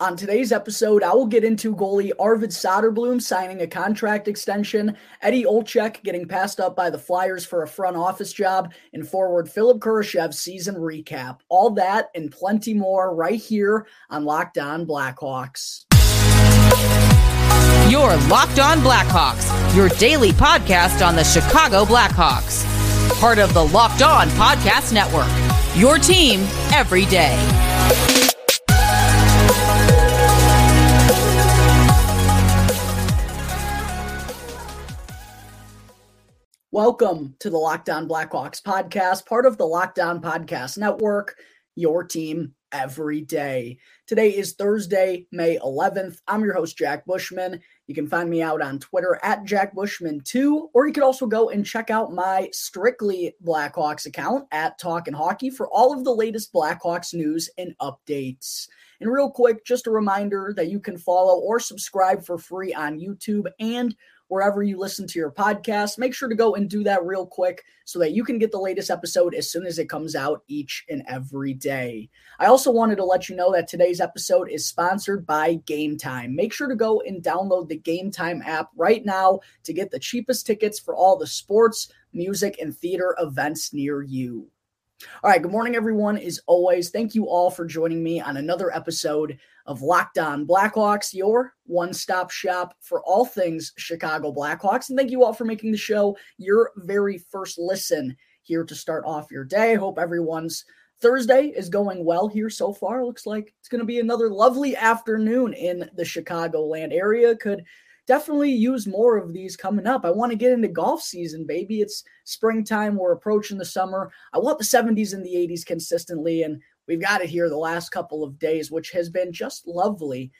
On today's episode, I will get into goalie Arvid Soderblom signing a contract extension, Eddie Olczyk getting passed up by the Flyers for a front office job, and forward Philipp Kurashev's season recap. All that and plenty more right here on Locked On Blackhawks. Your Locked On Blackhawks, your daily podcast on the Chicago Blackhawks. Part of the Locked On Podcast Network. Your team every day. Welcome to the Locked On Blackhawks podcast, part of the Locked On Podcast Network, your team every day. Today is Thursday, May 11th. I'm your host, Jack Bushman. You can find me out on Twitter at Jack Bushman2, or you could also go and check out my Strictly Blackhawks account at Talkin' Hockey for all of the latest Blackhawks news and updates. And real quick, just a reminder that you can follow or subscribe for free on YouTube and wherever you listen to your podcast. Make sure to go and do that real quick so that you can get the latest episode as soon as it comes out each and every day. I also wanted to let you know that today's episode is sponsored by Game Time. Make sure to go and download the Game Time app right now to get the cheapest tickets for all the sports, music, and theater events near you. All right, good morning, everyone. As always, thank you all for joining me on another episode of Locked On Blackhawks, your one stop shop for all things Chicago Blackhawks. And thank you all for making the show your very first listen here to start off your day. Hope everyone's Thursday is going well here so far. Looks like it's going to be another lovely afternoon in the Chicagoland area. Could definitely use more of these coming up. I want to get into golf season, baby. It's springtime. We're approaching the summer. I want the 70s and the 80s consistently, and we've got it here the last couple of days, which has been just lovely.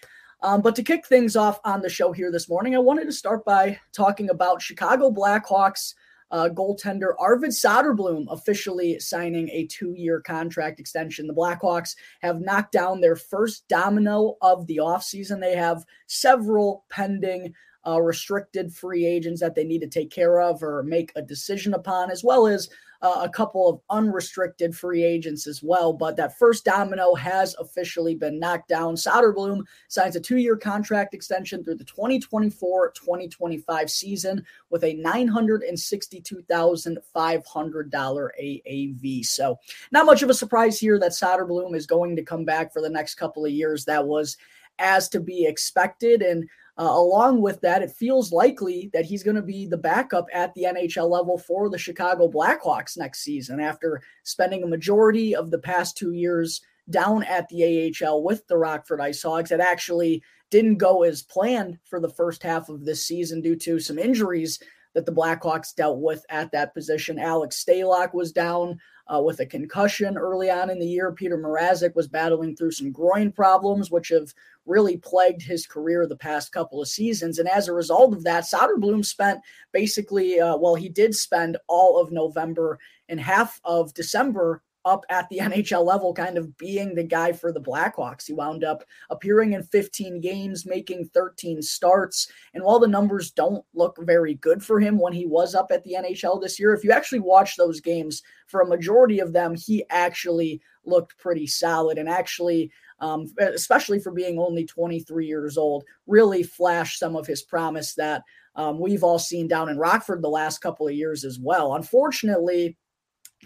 Um, but to kick things off on the show here this morning, I wanted to start by talking about Chicago Blackhawks uh, goaltender Arvid Soderblom officially signing a two year contract extension. The Blackhawks have knocked down their first domino of the offseason. They have several pending uh, restricted free agents that they need to take care of or make a decision upon, as well as uh, a couple of unrestricted free agents as well. But that first domino has officially been knocked down. Soderblom signs a two year contract extension through the 2024 2025 season with a $962,500 AAV. So, not much of a surprise here that Soderblom is going to come back for the next couple of years. That was as to be expected. And uh, along with that, it feels likely that he's going to be the backup at the NHL level for the Chicago Blackhawks next season after spending a majority of the past two years down at the AHL with the Rockford Ice Hogs. It actually didn't go as planned for the first half of this season due to some injuries that the Blackhawks dealt with at that position. Alex Stalock was down uh, with a concussion early on in the year. Petr Mrazek was battling through some groin problems, which have really plagued his career the past couple of seasons. And as a result of that, Soderblom spent basically, uh, well, he did spend all of November and half of December up at the NHL level, kind of being the guy for the Blackhawks. He wound up appearing in 15 games, making 13 starts. And while the numbers don't look very good for him when he was up at the NHL this year, if you actually watch those games, for a majority of them, he actually looked pretty solid and actually. Um, especially for being only 23 years old, really flashed some of his promise that um, we've all seen down in Rockford the last couple of years as well. Unfortunately,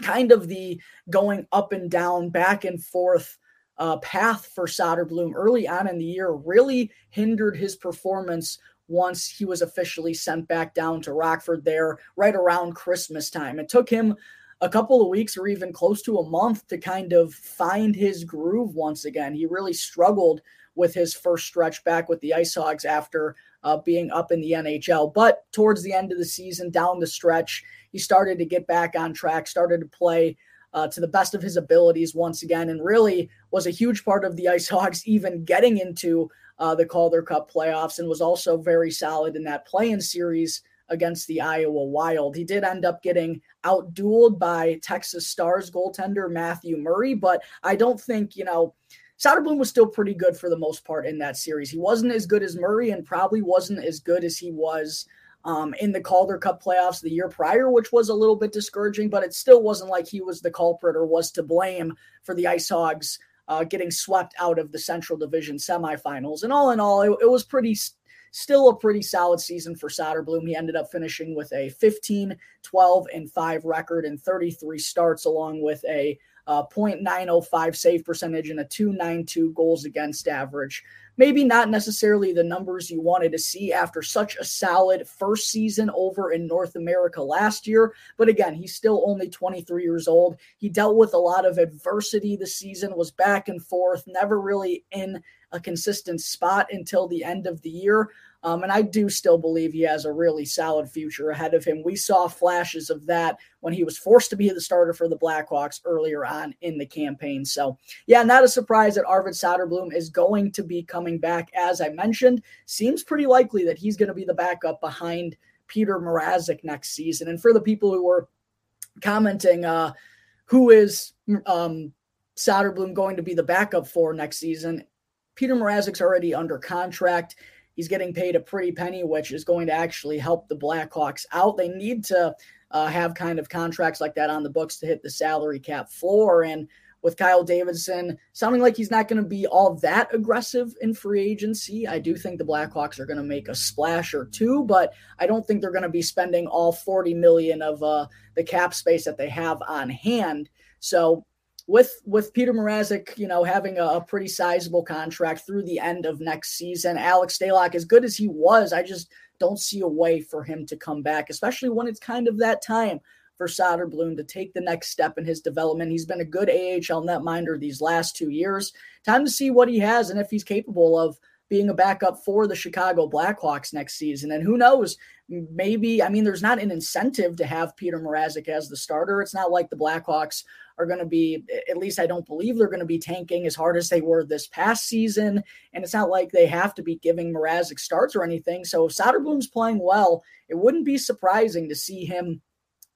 kind of the going up and down, back and forth uh, path for Soderblom early on in the year really hindered his performance once he was officially sent back down to Rockford there right around Christmas time. It took him a couple of weeks or even close to a month to kind of find his groove once again. He really struggled with his first stretch back with the Ice Hogs after uh, being up in the NHL. But towards the end of the season, down the stretch, he started to get back on track, started to play uh, to the best of his abilities once again, and really was a huge part of the Ice Hogs even getting into uh, the Calder Cup playoffs and was also very solid in that play in series against the Iowa Wild. He did end up getting outdueled by Texas Stars goaltender Matthew Murray, but I don't think, you know, Soderblom was still pretty good for the most part in that series. He wasn't as good as Murray and probably wasn't as good as he was um, in the Calder Cup playoffs the year prior, which was a little bit discouraging, but it still wasn't like he was the culprit or was to blame for the Ice Hogs uh, getting swept out of the Central Division semifinals. And all in all, it, it was pretty still a pretty solid season for Soderblom. He ended up finishing with a 15, 12, and 5 record and 33 starts, along with a uh, 0.905 save percentage and a 292 goals against average. Maybe not necessarily the numbers you wanted to see after such a solid first season over in North America last year. But again, he's still only 23 years old. He dealt with a lot of adversity this season, was back and forth, never really in a consistent spot until the end of the year. Um, and I do still believe he has a really solid future ahead of him. We saw flashes of that when he was forced to be the starter for the Blackhawks earlier on in the campaign. So, yeah, not a surprise that Arvid Soderblom is going to be coming back. As I mentioned, seems pretty likely that he's going to be the backup behind Petr Mrazek next season. And for the people who were commenting, uh, who is um, Soderblom going to be the backup for next season? Petr Mrazek's already under contract. He's getting paid a pretty penny, which is going to actually help the Blackhawks out. They need to uh, have kind of contracts like that on the books to hit the salary cap floor. And with Kyle Davidson sounding like he's not going to be all that aggressive in free agency, I do think the Blackhawks are going to make a splash or two, but I don't think they're going to be spending all 40 million of uh, the cap space that they have on hand. So with with Petr Mrazek, you know, having a, a, pretty sizable contract through the end of next season, Alex Stalock, as good as he was, I just don't see a way for him to come back, especially when it's kind of that time for Soderblom to take the next step in his development. He's been a good AHL netminder these last two years. Time to see what he has and if he's capable of being a backup for the Chicago Blackhawks next season. And who knows, maybe, I mean, there's not an incentive to have Petr Mrazek as the starter. It's not like the Blackhawks are going to be, at least I don't believe they're going to be tanking as hard as they were this past season. And it's not like they have to be giving Mrazek starts or anything. So if Soderblom's playing well, it wouldn't be surprising to see him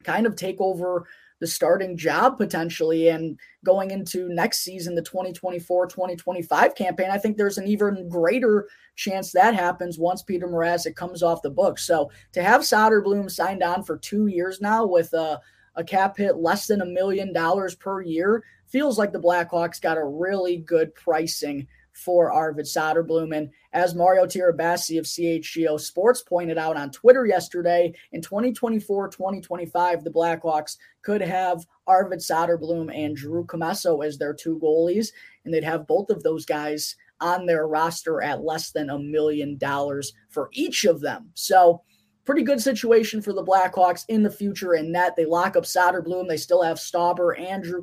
kind of take over the starting job potentially and going into next season the 2024-2025 campaign i think there's an even greater chance that happens once petr mrazek comes off the book so to have soderblom signed on for two years now with a, a cap hit less than a million dollars per year feels like the blackhawks got a really good pricing for Arvid Soderblom. And as Mario Tirabassi of CHGO Sports pointed out on Twitter yesterday, in 2024 2025, the Blackhawks could have Arvid Soderblom and Drew Commesso as their two goalies, and they'd have both of those guys on their roster at less than a million dollars for each of them. So, pretty good situation for the Blackhawks in the future in that They lock up Soderblom. They still have Stauber and Drew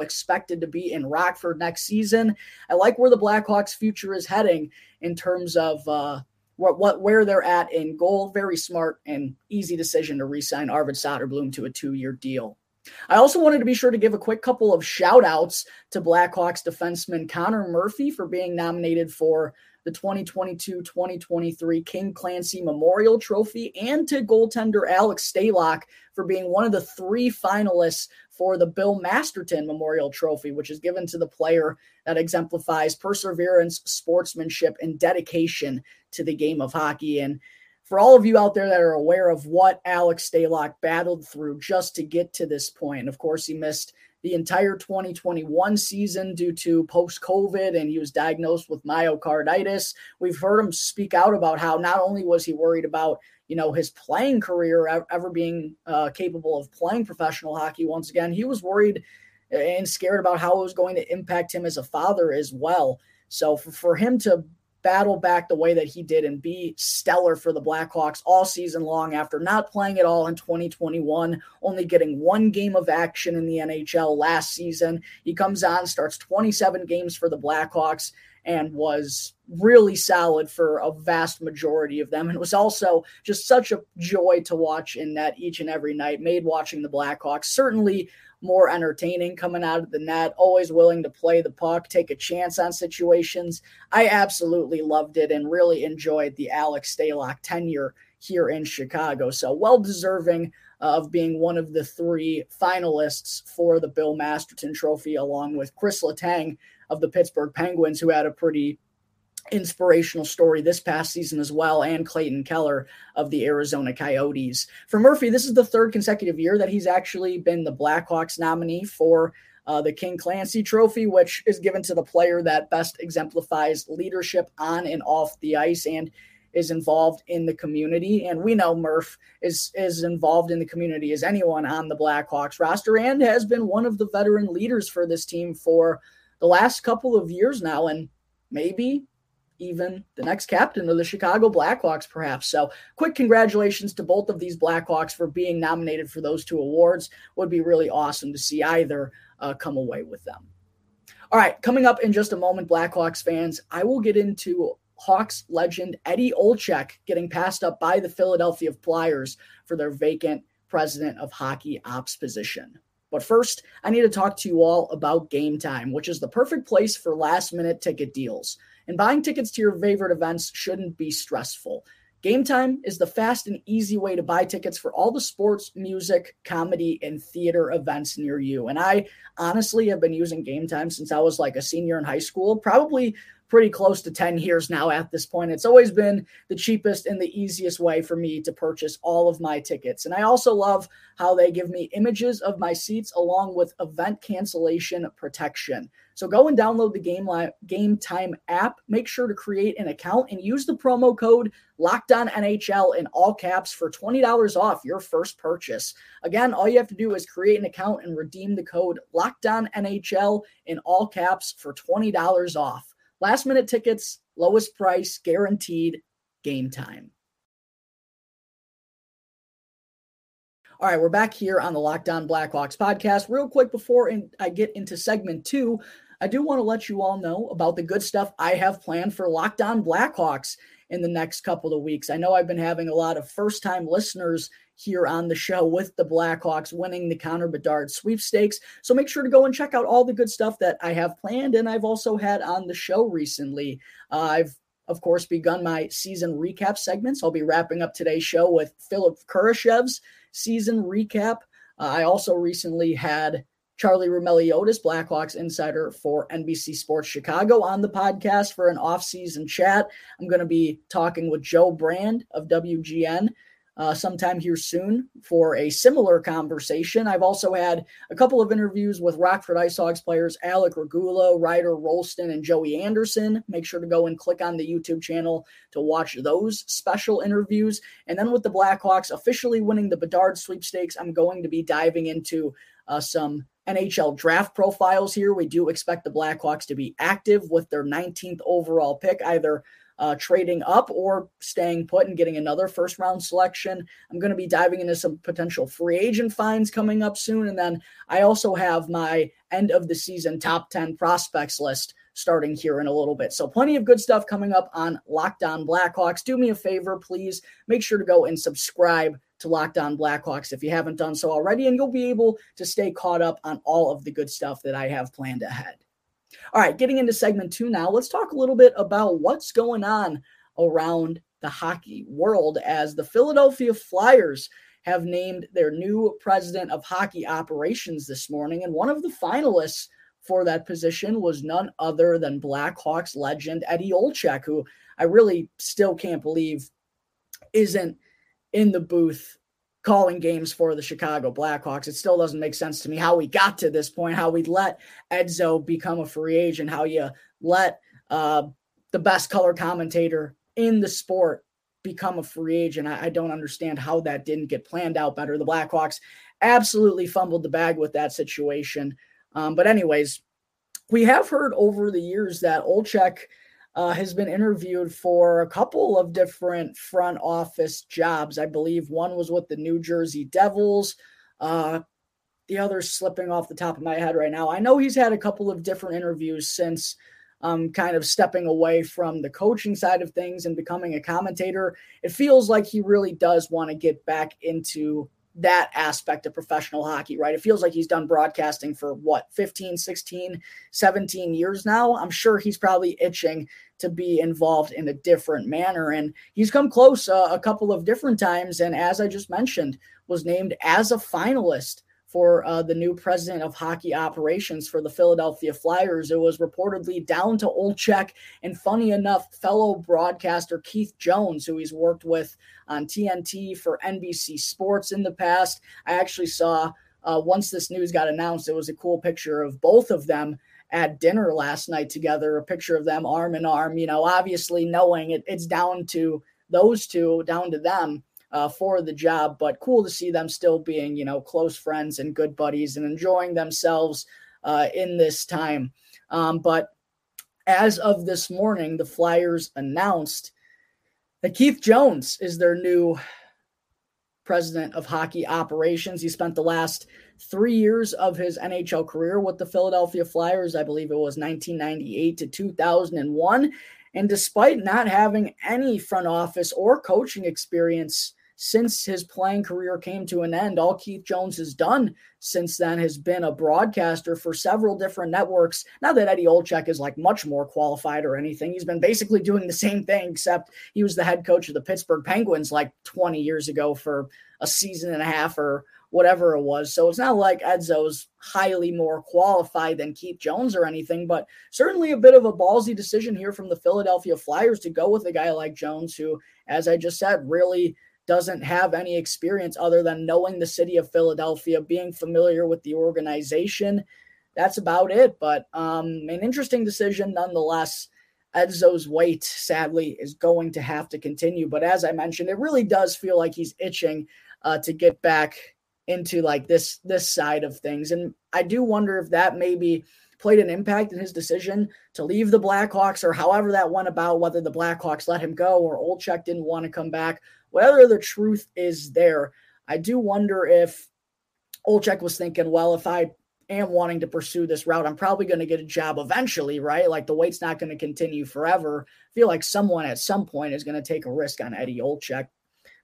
expected to be in Rockford next season. I like where the Blackhawks' future is heading in terms of uh, what, what where they're at in goal. Very smart and easy decision to re-sign Arvid Soderblom to a two-year deal. I also wanted to be sure to give a quick couple of shout outs to Blackhawks defenseman Connor Murphy for being nominated for the 2022 2023 King Clancy Memorial Trophy, and to goaltender Alex Stalock for being one of the three finalists for the Bill Masterton Memorial Trophy, which is given to the player that exemplifies perseverance, sportsmanship, and dedication to the game of hockey. And for all of you out there that are aware of what Alex Stalock battled through just to get to this point, of course, he missed the entire 2021 season due to post COVID, and he was diagnosed with myocarditis. We've heard him speak out about how not only was he worried about you know his playing career ever being uh, capable of playing professional hockey once again, he was worried and scared about how it was going to impact him as a father as well. So for, for him to battle back the way that he did and be stellar for the Blackhawks all season long after not playing at all in 2021, only getting one game of action in the NHL last season. He comes on, starts 27 games for the Blackhawks, and was really solid for a vast majority of them. And it was also just such a joy to watch in that each and every night, made watching the Blackhawks certainly more entertaining coming out of the net, always willing to play the puck, take a chance on situations. I absolutely loved it and really enjoyed the Alex Stalock tenure here in Chicago. So well deserving of being one of the three finalists for the Bill Masterton Trophy, along with Chris Letang of the Pittsburgh Penguins, who had a pretty inspirational story this past season as well, and Clayton Keller of the Arizona Coyotes. For Murphy, this is the third consecutive year that he's actually been the Blackhawks nominee for uh, the King Clancy Trophy, which is given to the player that best exemplifies leadership on and off the ice and is involved in the community. And we know Murph is is involved in the community as anyone on the Blackhawks roster and has been one of the veteran leaders for this team for the last couple of years now. And maybe even the next captain of the Chicago Blackhawks, perhaps. So, quick congratulations to both of these Blackhawks for being nominated for those two awards. Would be really awesome to see either uh, come away with them. All right, coming up in just a moment, Blackhawks fans, I will get into Hawks legend Eddie Olczyk getting passed up by the Philadelphia Flyers for their vacant president of hockey ops position. But first, I need to talk to you all about Game Time, which is the perfect place for last minute ticket deals. And buying tickets to your favorite events shouldn't be stressful. Game Time is the fast and easy way to buy tickets for all the sports, music, comedy, and theater events near you. And I honestly have been using Game Time since I was like a senior in high school, probably pretty close to 10 years now at this point. It's always been the cheapest and the easiest way for me to purchase all of my tickets. And I also love how they give me images of my seats along with event cancellation protection. So go and download the Game, Li- Game Time app. Make sure to create an account and use the promo code Locked On NHL in all caps for $20 off your first purchase. Again, all you have to do is create an account and redeem the code Locked On NHL in all caps for $20 off. Last minute tickets, lowest price, guaranteed game time. All right, we're back here on the Locked On Blackhawks podcast. Real quick before I get into segment two, I do want to let you all know about the good stuff I have planned for Locked On Blackhawks in the next couple of weeks. I know I've been having a lot of first time listeners here on the show with the Blackhawks winning the Connor Bedard sweepstakes. So make sure to go and check out all the good stuff that I have planned and I've also had on the show recently. Uh, I've of course, begun my season recap segments. I'll be wrapping up today's show with Philipp Kurashev's season recap. Uh, I also recently had Charlie Roumeliotis, Blackhawks insider for NBC Sports Chicago, on the podcast for an off-season chat. I'm going to be talking with Joe Brand of WGN uh, sometime here soon for a similar conversation. I've also had a couple of interviews with Rockford Ice Hogs players Alec Regula, Ryder Rolston, and Joey Anderson. Make sure to go and click on the YouTube channel to watch those special interviews. And then with the Blackhawks officially winning the Bedard sweepstakes, I'm going to be diving into uh, some NHL draft profiles here. We do expect the Blackhawks to be active with their 19th overall pick, either uh, trading up or staying put and getting another first round selection. I'm going to be diving into some potential free agent finds coming up soon. And then I also have my end of the season top 10 prospects list starting here in a little bit. So, plenty of good stuff coming up on Locked On Blackhawks. Do me a favor, please make sure to go and subscribe to Locked On Blackhawks if you haven't done so already, and you'll be able to stay caught up on all of the good stuff that I have planned ahead. All right, getting into segment two now, let's talk a little bit about what's going on around the hockey world as the Philadelphia Flyers have named their new president of hockey operations this morning. And one of the finalists for that position was none other than Blackhawks legend Eddie Olczyk, who I really still can't believe isn't in the booth calling games for the Chicago Blackhawks. It still doesn't make sense to me how we got to this point, how we let Edzo become a free agent, how you let uh, the best color commentator in the sport become a free agent. I, I don't understand how that didn't get planned out better. The Blackhawks absolutely fumbled the bag with that situation. Um, but, anyways, we have heard over the years that Olczyk – uh, has been interviewed for a couple of different front office jobs. I believe one was with the New Jersey Devils. Uh, the other's slipping off the top of my head right now. I know he's had a couple of different interviews since um, kind of stepping away from the coaching side of things and becoming a commentator. It feels like he really does want to get back into that aspect of professional hockey, right? It feels like he's done broadcasting for what, 15, 16, 17 years now. I'm sure he's probably itching to be involved in a different manner. And he's come close uh, a couple of different times. And as I just mentioned, was named as a finalist for uh, the new president of hockey operations for the Philadelphia Flyers. It was reportedly down to Olczyk and funny enough, fellow broadcaster Keith Jones, who he's worked with on TNT for NBC Sports in the past. I actually saw uh, once this news got announced, it was a cool picture of both of them at dinner last night together, a picture of them arm in arm, you know, obviously knowing it, it's down to those two, down to them uh, for the job, but cool to see them still being, you know, close friends and good buddies and enjoying themselves uh, in this time. Um, but as of this morning, the Flyers announced that Keith Jones is their new president of hockey operations. He spent the last three years of his NHL career with the Philadelphia Flyers. I believe it was 1998 to 2001. And despite not having any front office or coaching experience since his playing career came to an end, all Keith Jones has done since then has been a broadcaster for several different networks. Not that Eddie Olczyk is like much more qualified or anything. He's been basically doing the same thing, except he was the head coach of the Pittsburgh Penguins like 20 years ago for a season and a half or whatever it was. So it's not like Edzo's highly more qualified than Keith Jones or anything, but certainly a bit of a ballsy decision here from the Philadelphia Flyers to go with a guy like Jones, who, as I just said, really doesn't have any experience other than knowing the city of Philadelphia, being familiar with the organization. That's about it. But um, an interesting decision nonetheless. Edzo's wait, sadly, is going to have to continue. But as I mentioned, it really does feel like he's itching uh, to get back into like this this side of things. And I do wonder if that maybe played an impact in his decision to leave the Blackhawks or however that went about, whether the Blackhawks let him go or Olczyk didn't want to come back. Whether the truth is there, I do wonder if Olczyk was thinking, well, if I am wanting to pursue this route, I'm probably going to get a job eventually, right? Like the wait's not going to continue forever. I feel like someone at some point is going to take a risk on Eddie Olczyk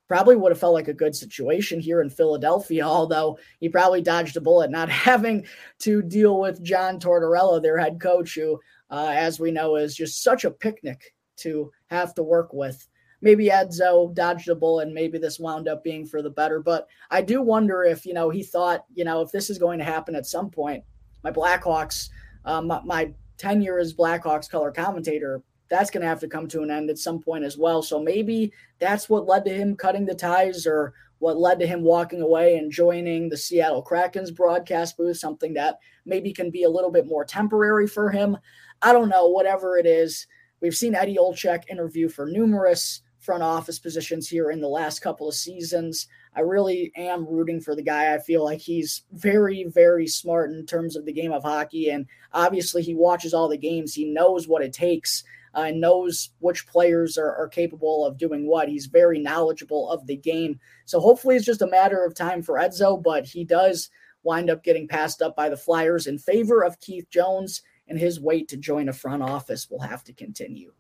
probably would have felt like a good situation here in Philadelphia, although he probably dodged a bullet not having to deal with John Tortorella, their head coach, who, uh, as we know, is just such a picnic to have to work with. Maybe Edzo dodged a bullet and maybe this wound up being for the better. But I do wonder if, you know, he thought, you know, if this is going to happen at some point, my Blackhawks, um, my, tenure as Blackhawks color commentator that's going to have to come to an end at some point as well. So maybe that's what led to him cutting the ties or what led to him walking away and joining the Seattle Kraken's broadcast booth, something that maybe can be a little bit more temporary for him. I don't know, whatever it is. We've seen Eddie Olczyk interview for numerous front office positions here in the last couple of seasons. I really am rooting for the guy. I feel like he's very, very smart in terms of the game of hockey. And obviously, he watches all the games, he knows what it takes uh, knows which players are, are capable of doing what. He's very knowledgeable of the game. So hopefully it's just a matter of time for Edzo, but he does wind up getting passed up by the Flyers in favor of Keith Jones, and his wait to join a front office will have to continue.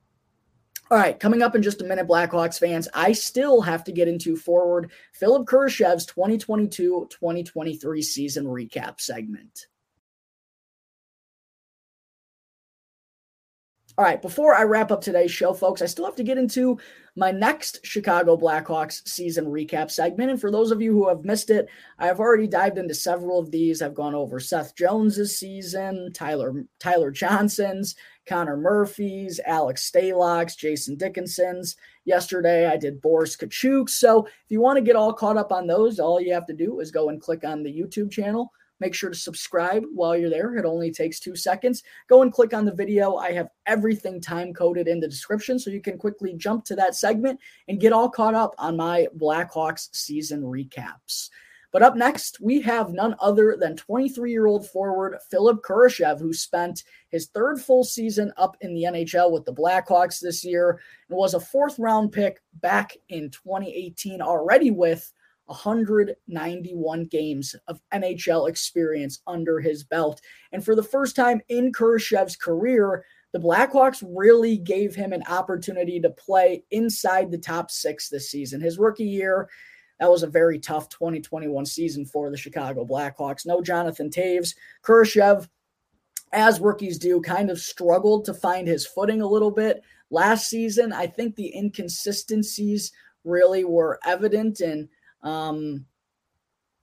All right, coming up in just a minute, Blackhawks fans, I still have to get into forward Philipp Kurashev's 2022 2023 season recap segment. All right, before I wrap up today's show, folks, I still have to get into my next Chicago Blackhawks season recap segment. And for those of you who have missed it, I've already dived into several of these. I've gone over Seth Jones's season, Tyler Tyler Johnson's, Connor Murphy's, Alex Stalock's, Jason Dickinson's. Yesterday, I did Boris Katchouk's. So if you want to get all caught up on those, all you have to do is go and click on the YouTube channel Make sure to subscribe while you're there. It only takes two seconds. Go and click on the video. I have everything time coded in the description so you can quickly jump to that segment and get all caught up on my Blackhawks season recaps. But up next, we have none other than 23 year old forward Philipp Kurashev, who spent his third full season up in the NHL with the Blackhawks this year and was a fourth round pick back in 2018, already with 191 games of NHL experience under his belt. And for the first time in Kurashev's career, the Blackhawks really gave him an opportunity to play inside the top six this season. His rookie year, that was a very tough 2021 season for the Chicago Blackhawks. No Jonathan Toews. Kurashev, as rookies do, kind of struggled to find his footing a little bit. Last season, I think the inconsistencies really were evident and um,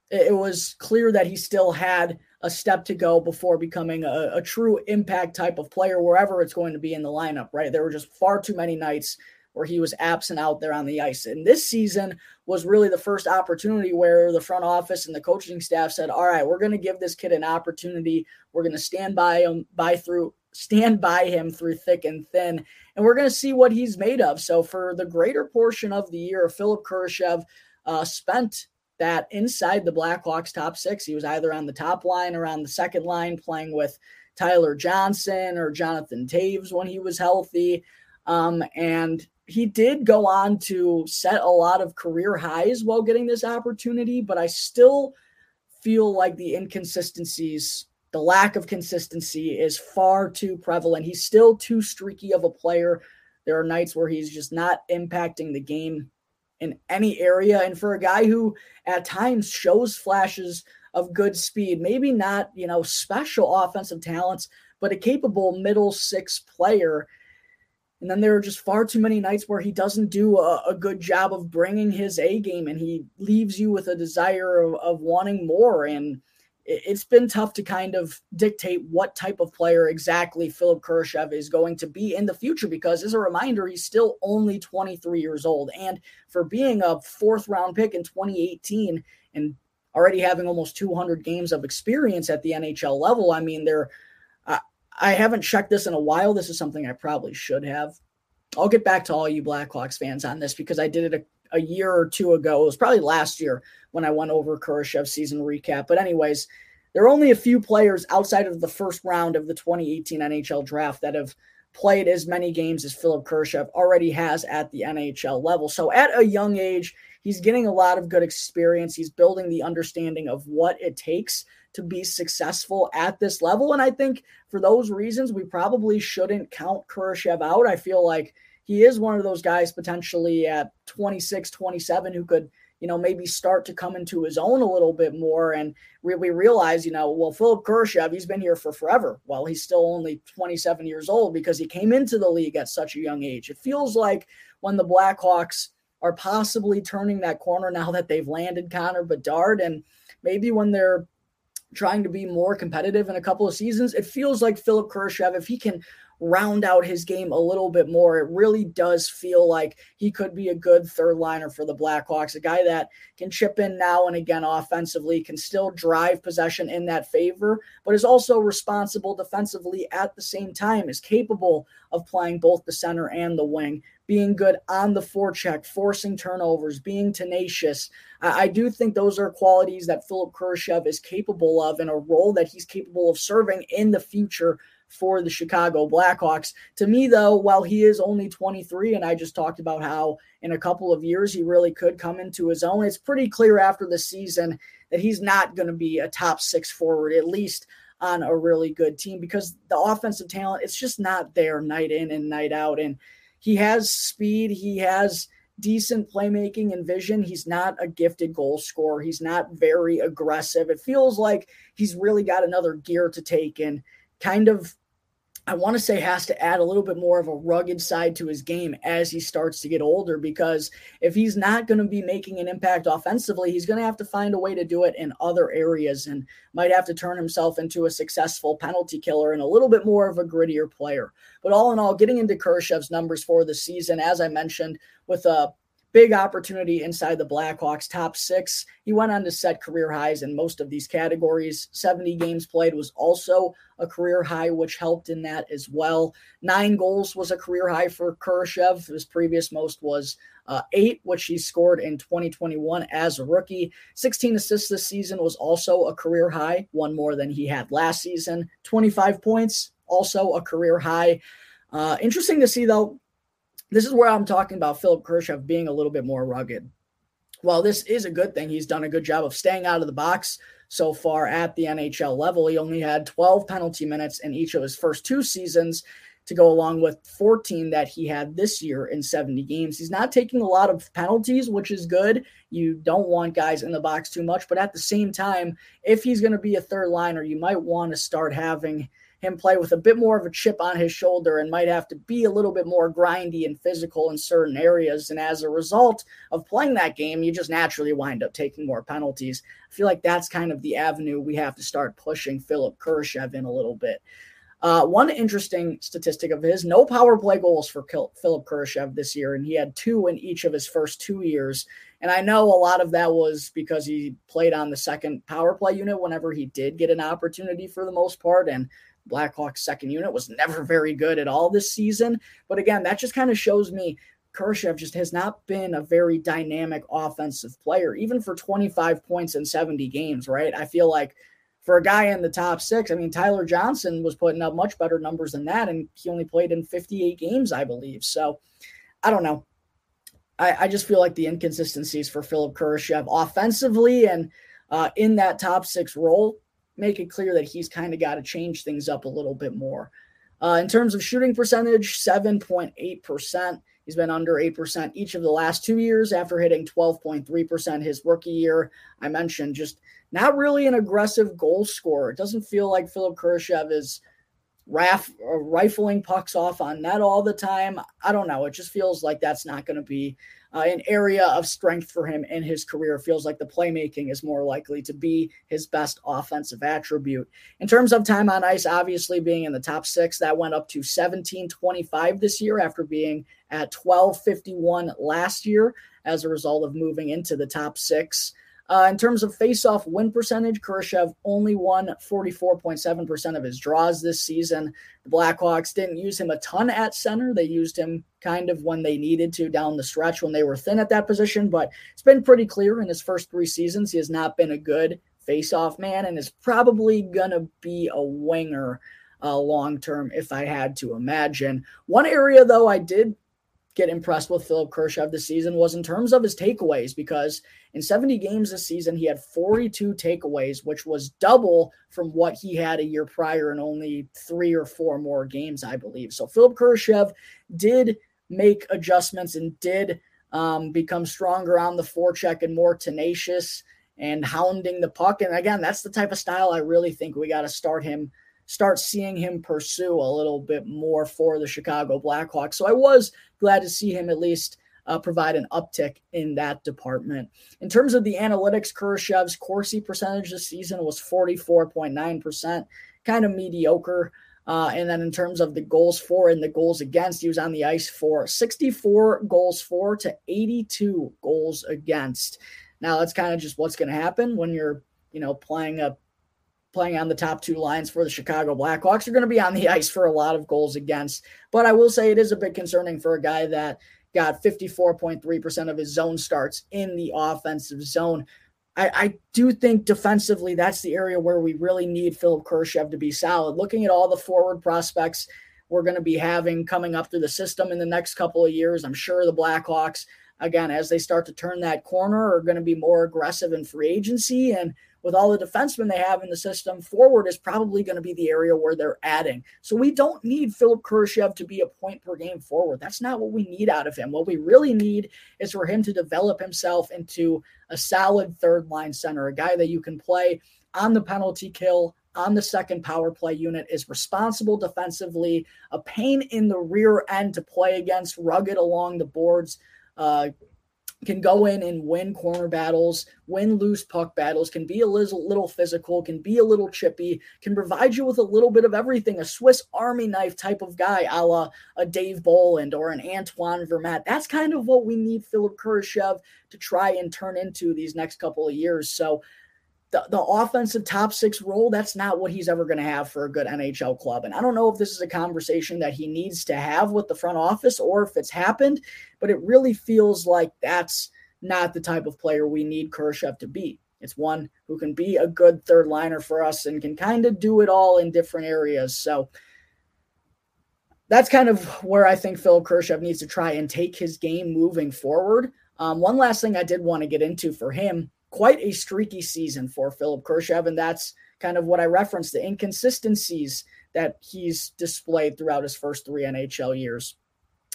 it, was clear that he still had a step to go before becoming a, a true impact type of player wherever it's going to be in the lineup, right? There were just far too many nights where he was absent out there on the ice. And this season was really the first opportunity where the front office and the coaching staff said, "All right, we're going to give this kid an opportunity. We're going to stand by him by through stand by him through thick and thin, and we're going to see what he's made of." So for the greater portion of the year, Philipp Kurashev uh, spent that inside the Blackhawks top six. He was either on the top line or on the second line, playing with Tyler Johnson or Jonathan Toews when he was healthy. Um, and he did go on to set a lot of career highs while getting this opportunity, but I still feel like the inconsistencies, the lack of consistency is far too prevalent. He's still too streaky of a player. There are nights where he's just not impacting the game in any area. And for a guy who at times shows flashes of good speed, maybe not, you know, special offensive talents, but a capable middle six player. And then there are just far too many nights where he doesn't do a, a good job of bringing his A game and he leaves you with a desire of, of wanting more. And it's been tough to kind of dictate what type of player exactly Philipp Kurashev is going to be in the future because, as a reminder, he's still only 23 years old. And for being a fourth round pick in 2018 and already having almost 200 games of experience at the NHL level, I mean, there. I, haven't checked this in a while. This is something I probably should have. I'll get back to all you Blackhawks fans on this because I did it a, a year or two ago. It was probably last year when I went over Kurashev's season recap. But, anyways, there are only a few players outside of the first round of the 2018 NHL draft that have played as many games as Philipp Kurashev already has at the NHL level. So, at a young age, he's getting a lot of good experience. He's building the understanding of what it takes to be successful at this level. And I think for those reasons, we probably shouldn't count Kurashev out. I feel like he is one of those guys potentially at 26, 27 who could you know, maybe start to come into his own a little bit more. And we realize, you know, well, Philipp Kurashev, he's been here for forever. Well, he's still only 27 years old because he came into the league at such a young age. It feels like when the Blackhawks are possibly turning that corner now that they've landed Connor Bedard and maybe when they're trying to be more competitive in a couple of seasons, it feels like Philipp Kurashev, if he can round out his game a little bit more. It really does feel like he could be a good third liner for the Blackhawks, a guy that can chip in now and again offensively, can still drive possession in that favor, but is also responsible defensively at the same time, is capable of playing both the center and the wing. Being good on the forecheck, forcing turnovers, being tenacious. I, I do think those are qualities that Philipp Kurashev is capable of in a role that he's capable of serving in the future for the Chicago Blackhawks. To me, though, while he is only 23, and I just talked about how in a couple of years he really could come into his own, it's pretty clear after the season that he's not going to be a top six forward, at least on a really good team, because the offensive talent, it's just not there night in and night out. And he has speed, he has decent playmaking and vision. He's not a gifted goal scorer. He's not very aggressive. It feels like he's really got another gear to take and kind of I want to say has to add a little bit more of a rugged side to his game as he starts to get older because if he's not going to be making an impact offensively, he's going to have to find a way to do it in other areas and might have to turn himself into a successful penalty killer and a little bit more of a grittier player. But all in all, getting into Kurashev's numbers for the season, as I mentioned, with a big opportunity inside the Blackhawks top six. He went on to set career highs in most of these categories. 70 games played was also a career high, which helped in that as well. Nine goals was a career high for Kurashev. His previous most was uh, eight, which he scored in 2021 as a rookie. 16 assists this season was also a career high, one more than he had last season. 25 points, also a career high. Uh, interesting to see, though, this is where I'm talking about Philipp Kurashev being a little bit more rugged. While this is a good thing, he's done a good job of staying out of the box so far at the NHL level. He only had 12 penalty minutes in each of his first two seasons to go along with 14 that he had this year in 70 games. He's not taking a lot of penalties, which is good. You don't want guys in the box too much, but at the same time, if he's going to be a third liner, you might want to start having him play with a bit more of a chip on his shoulder and might have to be a little bit more grindy and physical in certain areas. And as a result of playing that game, you just naturally wind up taking more penalties. I feel like that's kind of the avenue we have to start pushing Philipp Kurashev in a little bit. Uh, one interesting statistic of his no power play goals for Philipp Kurashev this year, and he had two in each of his first two years. And I know a lot of that was because he played on the second power play unit whenever he did get an opportunity for the most part. And Blackhawks second unit was never very good at all this season. But again, that just kind of shows me Kurashev just has not been a very dynamic offensive player, even for 25 points in 70 games, right? I feel like for a guy in the top six, I mean, Tyler Johnson was putting up much better numbers than that, and he only played in 58 games, I believe. So I don't know. I, I just feel like the inconsistencies for Philipp Kurashev offensively and uh, in that top six role make it clear that he's kind of got to change things up a little bit more. Uh, in terms of shooting percentage, 7.8%. He's been under 8% each of the last two years after hitting 12.3% his rookie year. I mentioned just not really an aggressive goal scorer. It doesn't feel like Philipp Kurashev is raf- uh, rifling pucks off on net all the time. I don't know. It just feels like that's not going to be uh, an area of strength for him in his career. It feels like the playmaking is more likely to be his best offensive attribute. In terms of time on ice, obviously being in the top six, that went up to 1725 this year after being at 1251 last year as a result of moving into the top six. Uh, in terms of face-off win percentage, Kurashev only won 44.7% of his draws this season. The Blackhawks didn't use him a ton at center. They used him kind of when they needed to down the stretch when they were thin at that position, but it's been pretty clear in his first three seasons he has not been a good face-off man and is probably going to be a winger uh, long term if I had to imagine. One area, though, I did get impressed with Philipp Kurashev this season was in terms of his takeaways because in 70 games this season he had 42 takeaways, which was double from what he had a year prior in only three or four more games, I believe. So Philipp Kurashev did make adjustments and did um, become stronger on the forecheck and more tenacious and hounding the puck. And again, that's the type of style I really think we got to start him start seeing him pursue a little bit more for the Chicago Blackhawks. So I was glad to see him at least uh, provide an uptick in that department. In terms of the analytics, Kurashev's Corsi percentage this season was 44.9%, kind of mediocre. Uh, and then in terms of the goals for and the goals against, he was on the ice for 64 goals for to 82 goals against. Now that's kind of just what's going to happen when you're, you know, playing a playing on the top two lines for the Chicago Blackhawks are going to be on the ice for a lot of goals against. But I will say it is a bit concerning for a guy that got 54.3% of his zone starts in the offensive zone. I, I, do think defensively, that's the area where we really need Philipp Kurashev to be solid. Looking at all the forward prospects we're going to be having coming up through the system in the next couple of years, I'm sure the Blackhawks, again, as they start to turn that corner, are going to be more aggressive in free agency and – with all the defensemen they have in the system, forward is probably going to be the area where they're adding. So we don't need Philipp Kurashev to be a point per game forward. That's not what we need out of him. What we really need is for him to develop himself into a solid third line center, a guy that you can play on the penalty kill, on the second power play unit, is responsible defensively, a pain in the rear end to play against, rugged along the boards. Uh, can go in and win corner battles, win loose puck battles, can be a little, physical, can be a little chippy, can provide you with a little bit of everything. A Swiss Army knife type of guy, a la a Dave Bolland or an Antoine Vermette. That's kind of what we need Philipp Kurashev to try and turn into these next couple of years. So the, the offensive top six role, that's not what he's ever going to have for a good NHL club. And I don't know if this is a conversation that he needs to have with the front office or if it's happened, but it really feels like that's not the type of player we need Kurashev to be. It's one who can be a good third liner for us and can kind of do it all in different areas. So that's kind of where I think Phil Kurashev needs to try and take his game moving forward. Um, one last thing I did want to get into for him quite a streaky season for Philipp Kurashev, and that's kind of what I referenced the inconsistencies that he's displayed throughout his first three NHL years.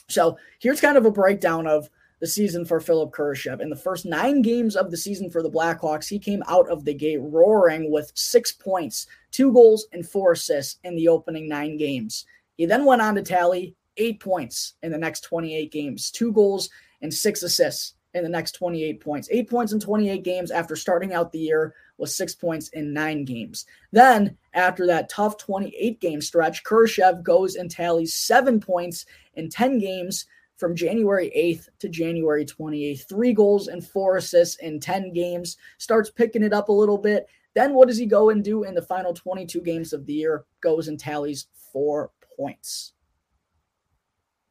So here's kind of a breakdown of the season for Philipp Kurashev. In the first nine games of the season for the Blackhawks, he came out of the gate roaring with six points, two goals, and four assists in the opening nine games. He then went on to tally eight points in the next 28 games, two goals, and six assists in the next 28 points. Eight points in 28 games after starting out the year with six points in nine games. Then, after that tough 28 game stretch, Kurashev goes and tallies seven points in 10 games from January 8th to January 28th. Three goals and four assists in 10 games. Starts picking it up a little bit. Then, what does he go and do in the final 22 games of the year? Goes and tallies four points.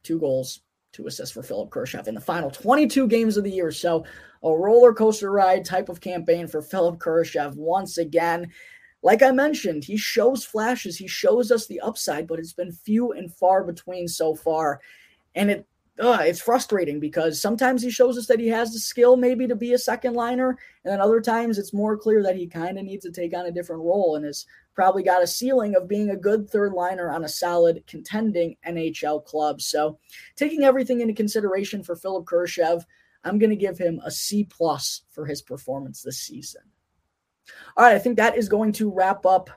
Two goals, two assists for Philipp Kurashev in the final 22 games of the year. So a roller coaster ride type of campaign for Philipp Kurashev once again. Like I mentioned, he shows flashes, he shows us the upside, but it's been few and far between so far. And it uh, it's frustrating because sometimes he shows us that he has the skill maybe to be a second liner, and then other times it's more clear that he kind of needs to take on a different role and has probably got a ceiling of being a good third liner on a solid contending NHL club. So, taking everything into consideration for Philipp Kurashev, I'm going to give him a C plus for his performance this season. All right, I think that is going to wrap up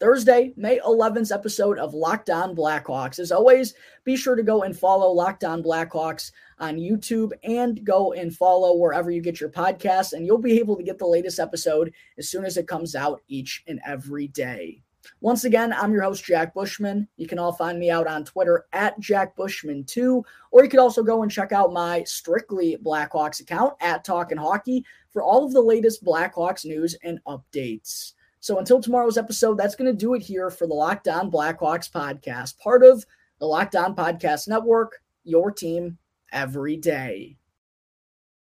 Thursday, May 11th episode of Locked On Blackhawks. As always, be sure to go and follow Locked On Blackhawks on YouTube and go and follow wherever you get your podcasts, and you'll be able to get the latest episode as soon as it comes out each and every day. Once again, I'm your host, Jack Bushman. You can all find me out on Twitter at Jack Bushman2, or you could also go and check out my strictly Blackhawks account at Talking Hockey for all of the latest Blackhawks news and updates. So until tomorrow's episode, that's going to do it here for the Locked On Blackhawks podcast, part of the Locked On Podcast Network, your team every day.